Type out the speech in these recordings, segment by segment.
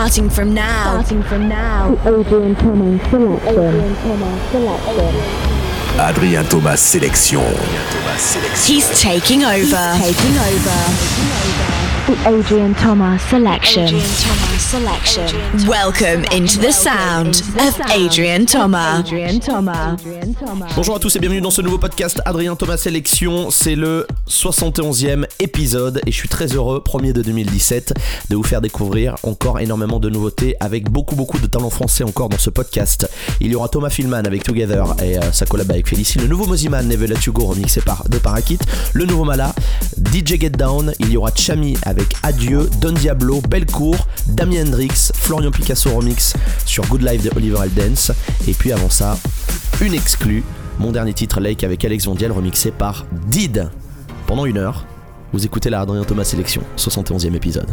Starting from now. Starting from now. Adrian Thomas selection. Adrian Thomas selection. Adrien Thomas sélection. He's taking over. He's taking over. The Adrian Thomas selection. Adrian Thomas selection. Welcome into the sound of Adrian Thomas. Adrian Thomas. Bonjour à tous et bienvenue dans ce nouveau podcast Adrien Thomas Sélection. C'est le 71e épisode et je suis très heureux, premier de 2017, de vous faire découvrir encore énormément de nouveautés avec beaucoup beaucoup de talents français encore dans ce podcast. Il y aura Thomas Filman avec Together et euh, sa collab avec Félicie, le nouveau Moziman Never Let You Go remixé par de Parakit, le nouveau Mala, DJ Get Down, il y aura Chami avec Adieu, Don Diablo, Belcourt, Damien Hendrix, Florian Picasso remix sur Good Life de Oliver Eldens et puis avant ça, une exclue, mon dernier titre Lake avec Alex Vondiel remixé par Did. Pendant une heure, vous écoutez la Adrien Thomas Sélection, 71e épisode.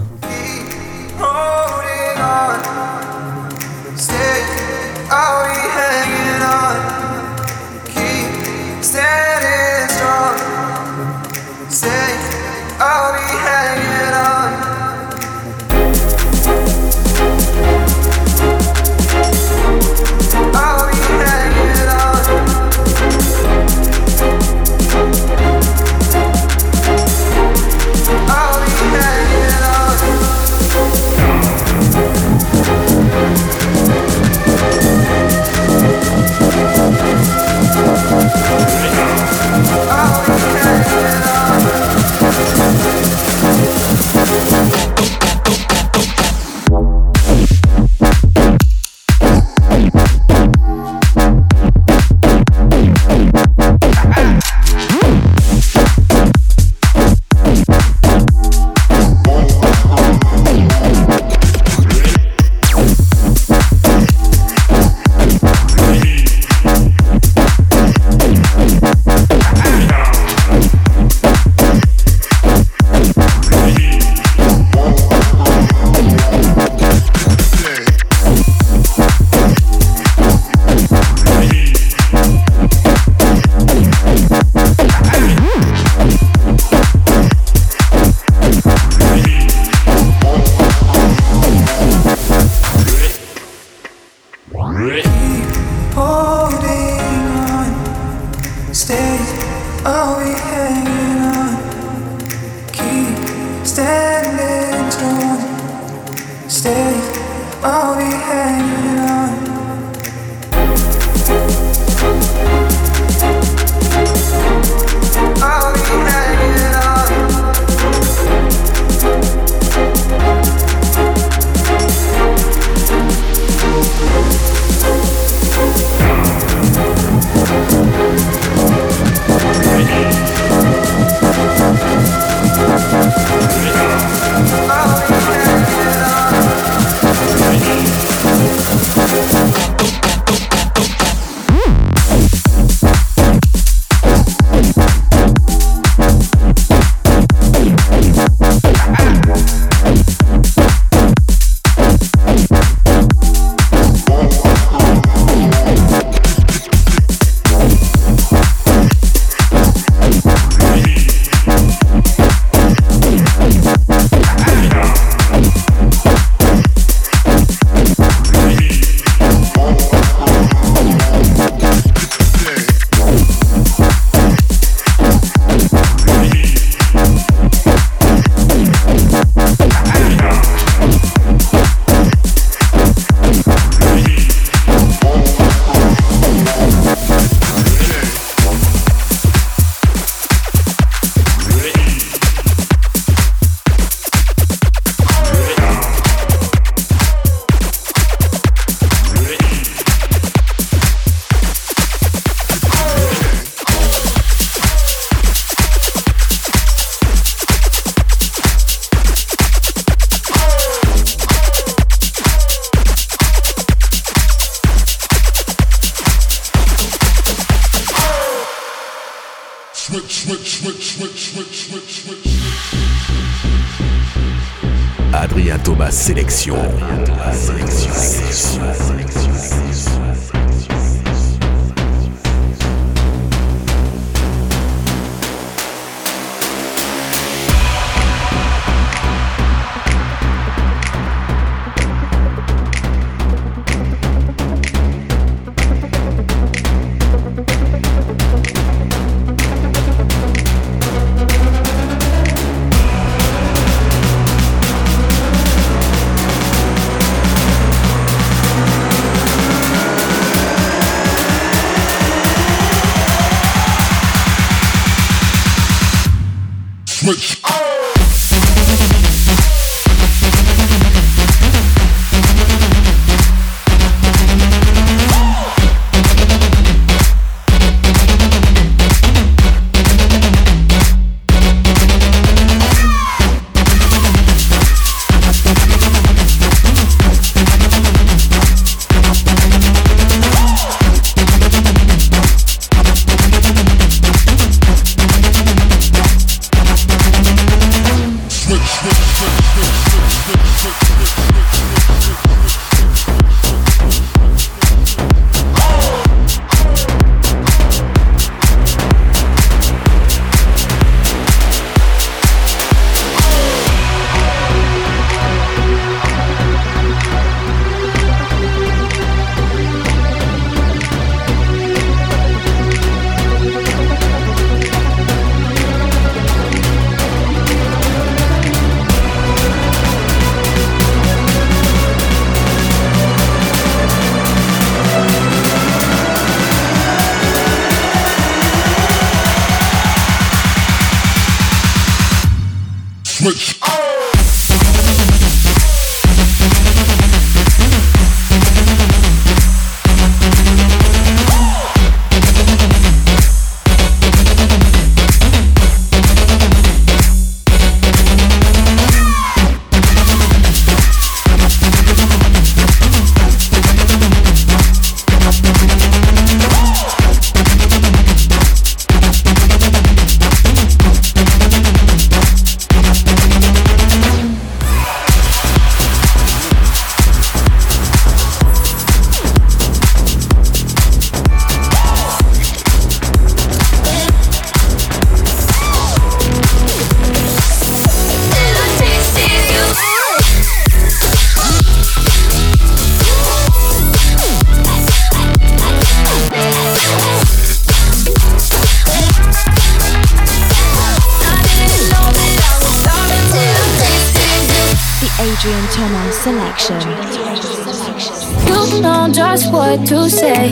Just what to say.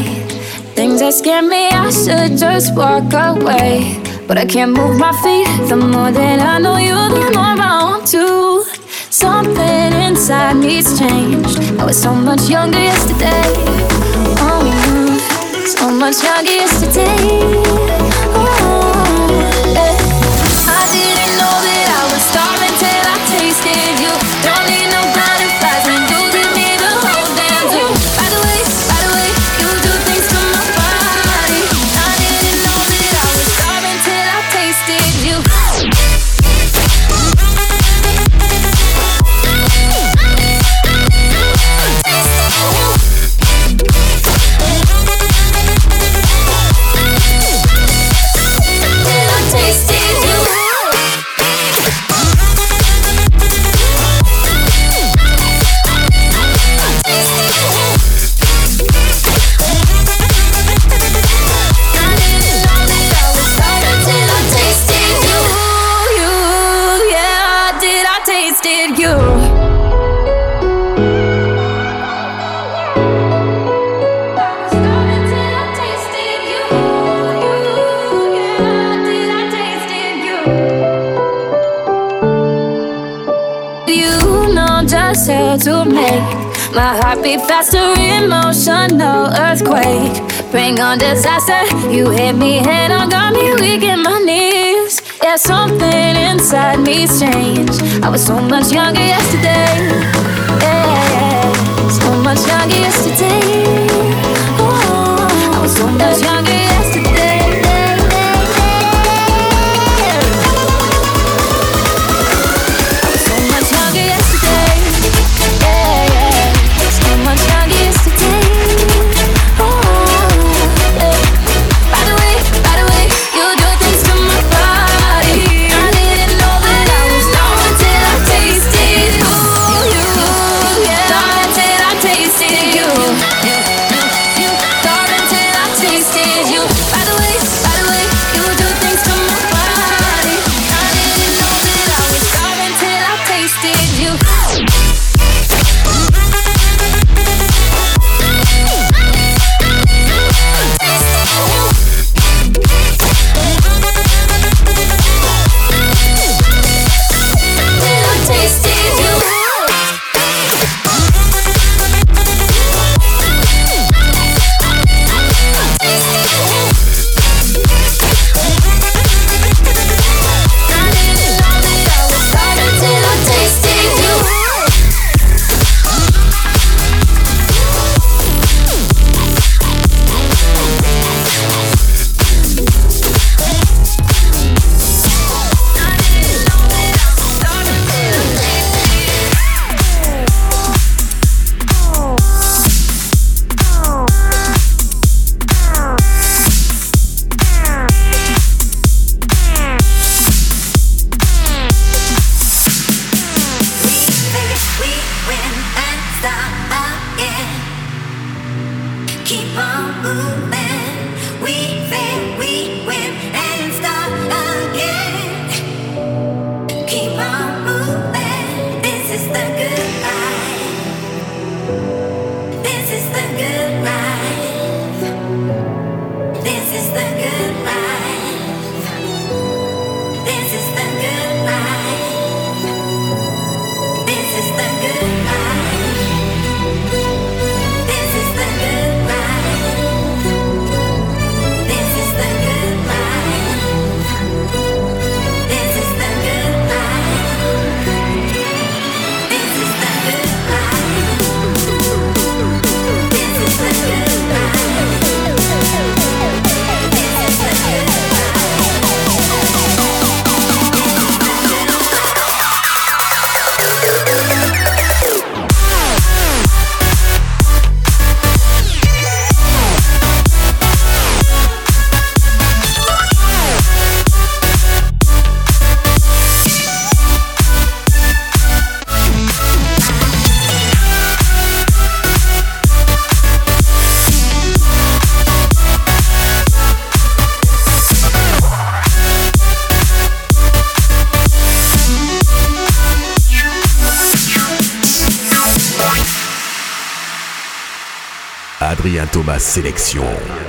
Things that scare me, I should just walk away. But I can't move my feet. The more that I know you, the more I want to. Something inside needs changed. I was so much younger yesterday. Oh, so much younger yesterday. My heart beat faster, emotional earthquake. Bring on disaster. You hit me head on, got me weak in my knees. Yeah, something inside me's changed. I was so much younger yesterday. Yeah, so much younger yesterday. Thomas Sélection.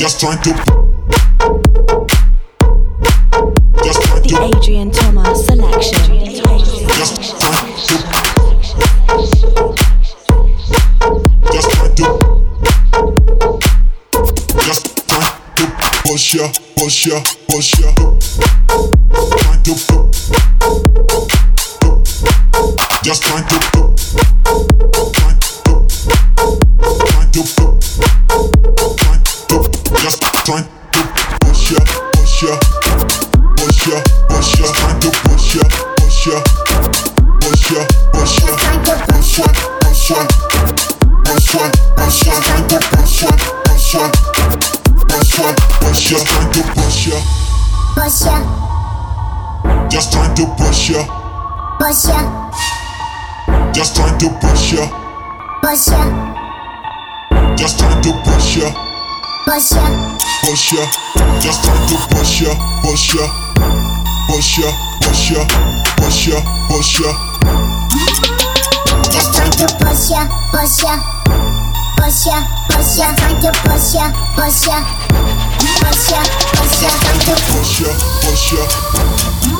Just trying to Just trying The Adrian Thomas Selection. Just trying to Just trying to Just trying to push ya, push ya, push ya Trying to Just Trying to to push ya push ya, Just trying to push ya push ya, Just trying to push ya push ya, Push ya Just trying to push ya Push ya Push ya Push ya Push ya Push ya Just trying to push ya, push ya, push ya, push ya, trying to push ya, push ya, push ya, push ya, trying to push ya, push ya,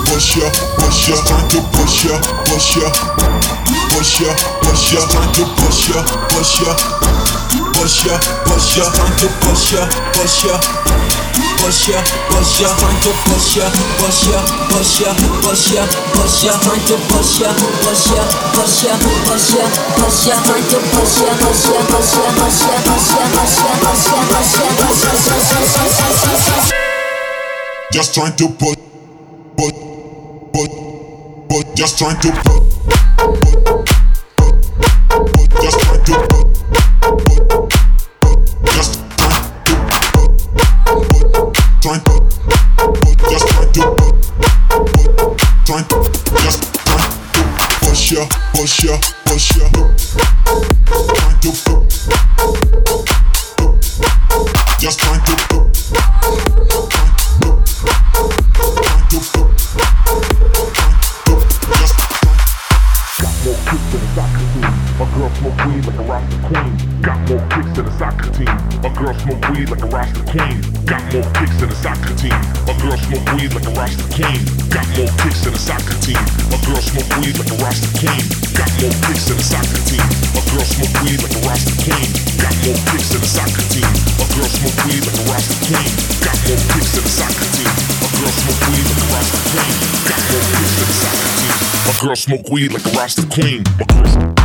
push ya, push ya, trying to push ya, push ya, push ya, push ya, trying to push ya, push ya, push ya, push ya, trying to push ya, push ya. Push ya, push ya, trying to push ya, push ya, push ya, push ya, push ya, trying to push ya, push ya, push ya, push ya, push ya, trying to push ya, push ya, push ya, push ya, push ya, push ya, push ya, push ya, push ya, push ya, push ya. Just trying to push, push, push, push. Just trying to push, push, push. Just trying to push, push ya, push ya. Trying to push. Just trying to push. smoke weed like a Rasta queen. Got more kicks than a soccer team. My girl smoke weed like a Rasta king. Got more kicks than a soccer team. My girl smoke weed like a Rasta king. Got more kicks than a soccer team. My girl smoke weed like a Rasta king. More kicks than a soccer team. My girl smoke weed like a Rasta king. Got more kicks than a soccer team. My girl smoke weed like a Rasta king. Got more kicks than a soccer team. My girl smoke weed like a Rasta king. Got more kicks than a soccer team. My girl smoke weed like a Rasta king.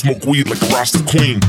Smoke weed like a Rasta king.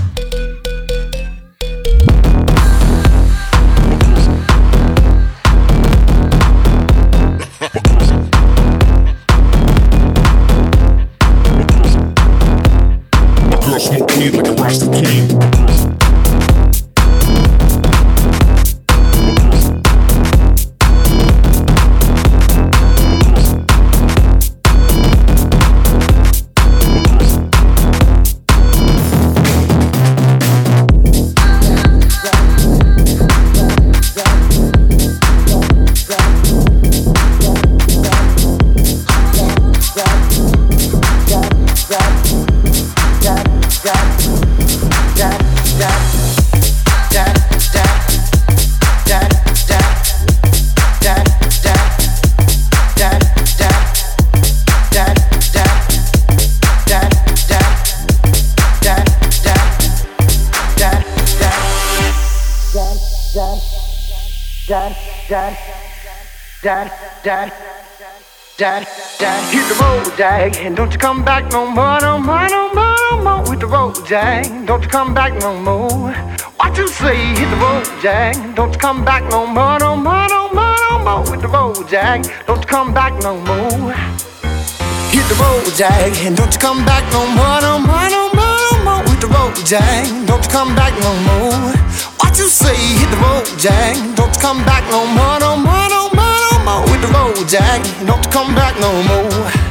Jack, and don't you come back no more, no more, no more, no more. With the road, Jack, don't you come back no more. What you say? Hit the road, Jack, don't you come back no more, no more, no more, no more. With the road, Jack, don't you come back no more. Hit the road, Jack, and don't you come back no more, no more, no more, no more. With the road, Jack, don't you come back no more. What you say? Hit the road, Jack, don't you come back no more, no more, no more, no more. With the road, Jack, don't you come back no more.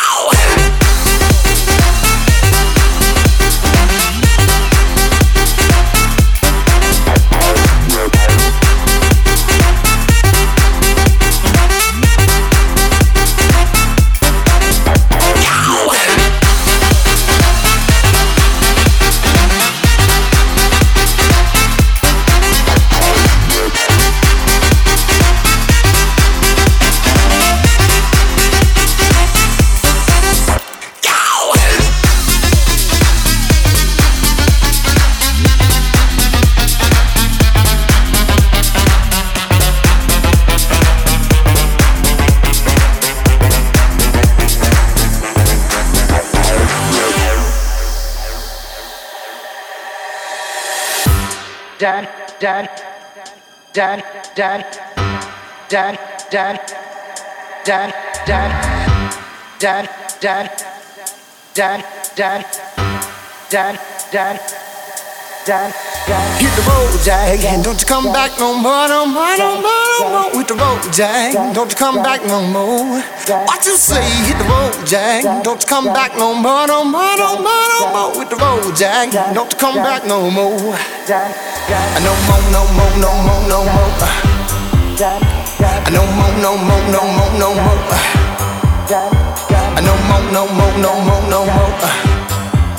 Dad, dad, dad, dad, dad, dad, dad, dad, dad, dad, dad, dad, dad, dad, Hit the road, Jack, don't you come back no more, no more, no more, no more. With the road, Jack, don't you come back no more. What you say? Hit the road, Jack, don't you come back no more, no more, no more, no more. With the road, Jack, don't you come back no more. No more, no more, no more, no more. No more, no more, no more, no more. No more, no more, no more, no more.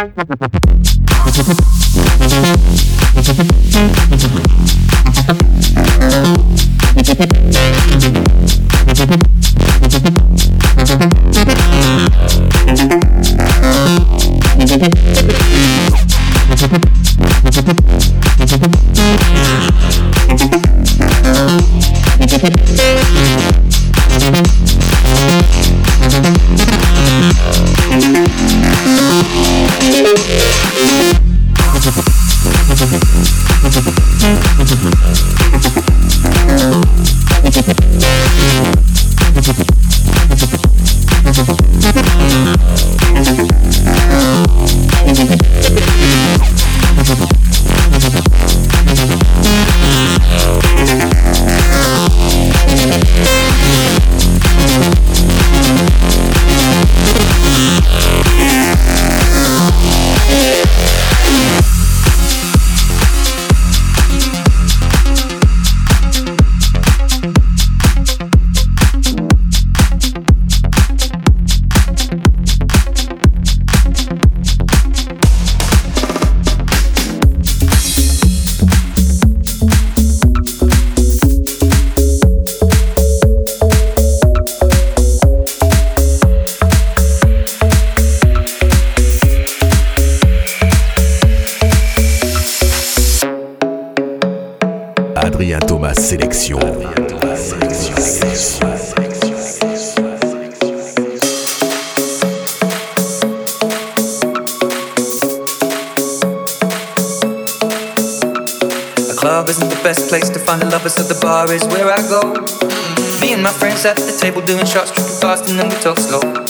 Thank you. Club isn't the best place to find a lover, so the bar is where I go. Me and my friends at the table doing shots, tripping fast, and then we talk slow.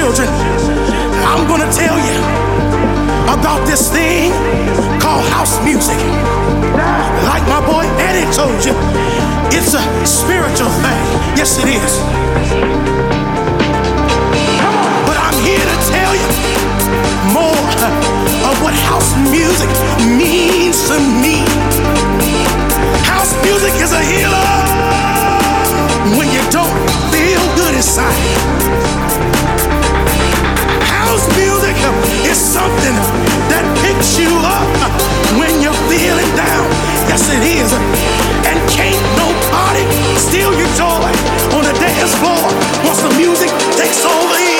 Children, I'm going to tell you about this thing called house music. Like my boy Eddie told you, it's a spiritual thing. Yes, it is. But I'm here to tell you more of what house music means to me. House music is a healer when you don't feel good inside. Something that picks you up when you're feeling down. Yes, it is. And can't nobody steal your joy on the dance floor once the music takes over.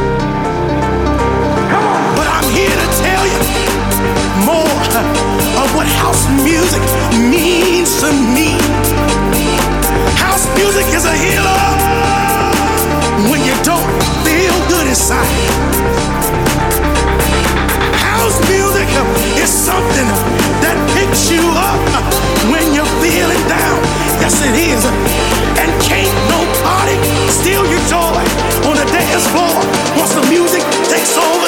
here to tell you more of what house music means to me. House music is a healer when you don't feel good inside. House music is something that picks you up when you're feeling down. Yes, it is. And can't nobody steal your joy on the dance floor once the music takes over.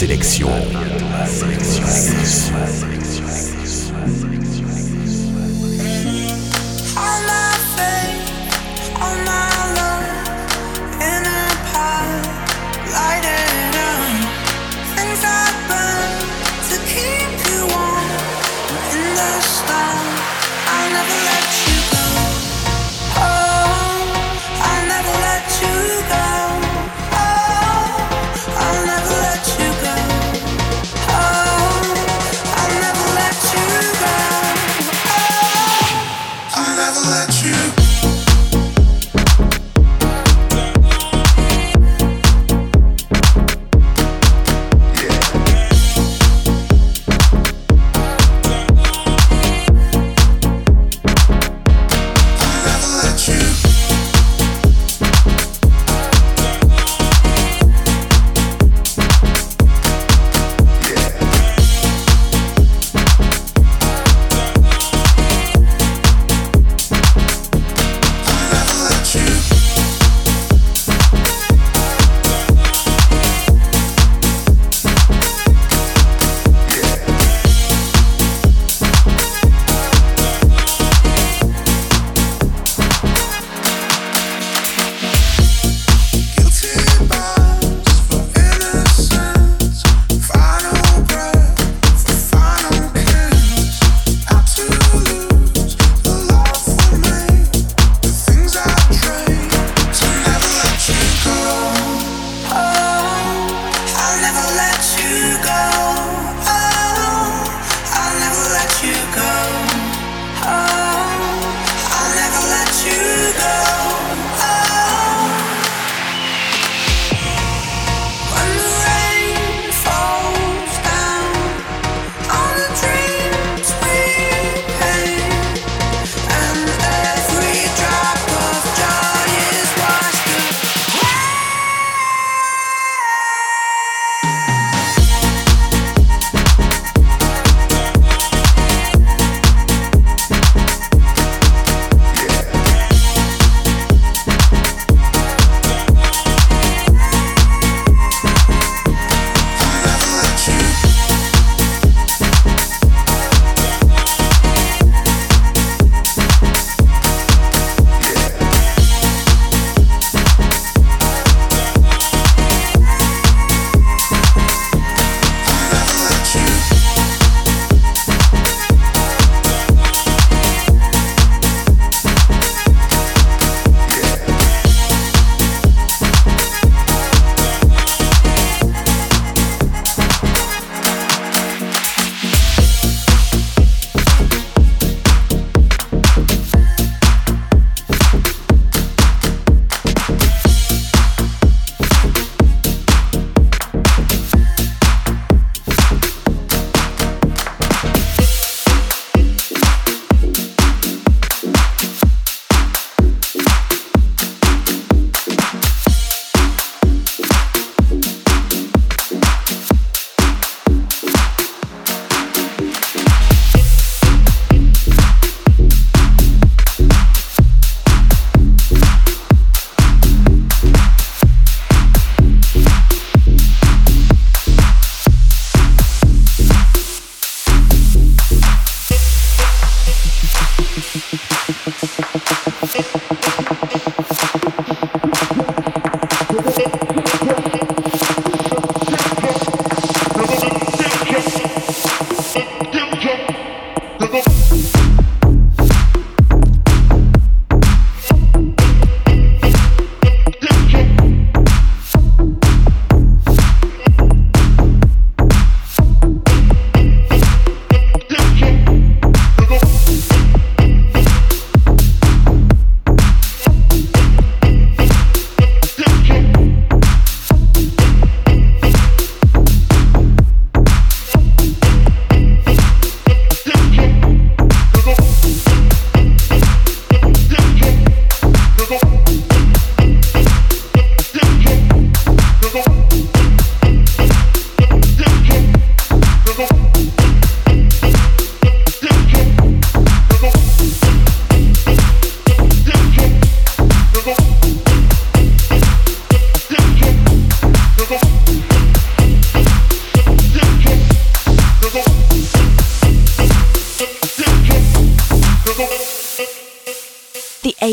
Sélection.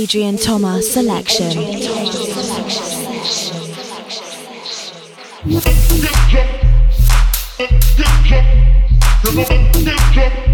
Adrian Thomas selection. Adrian Thomas selection.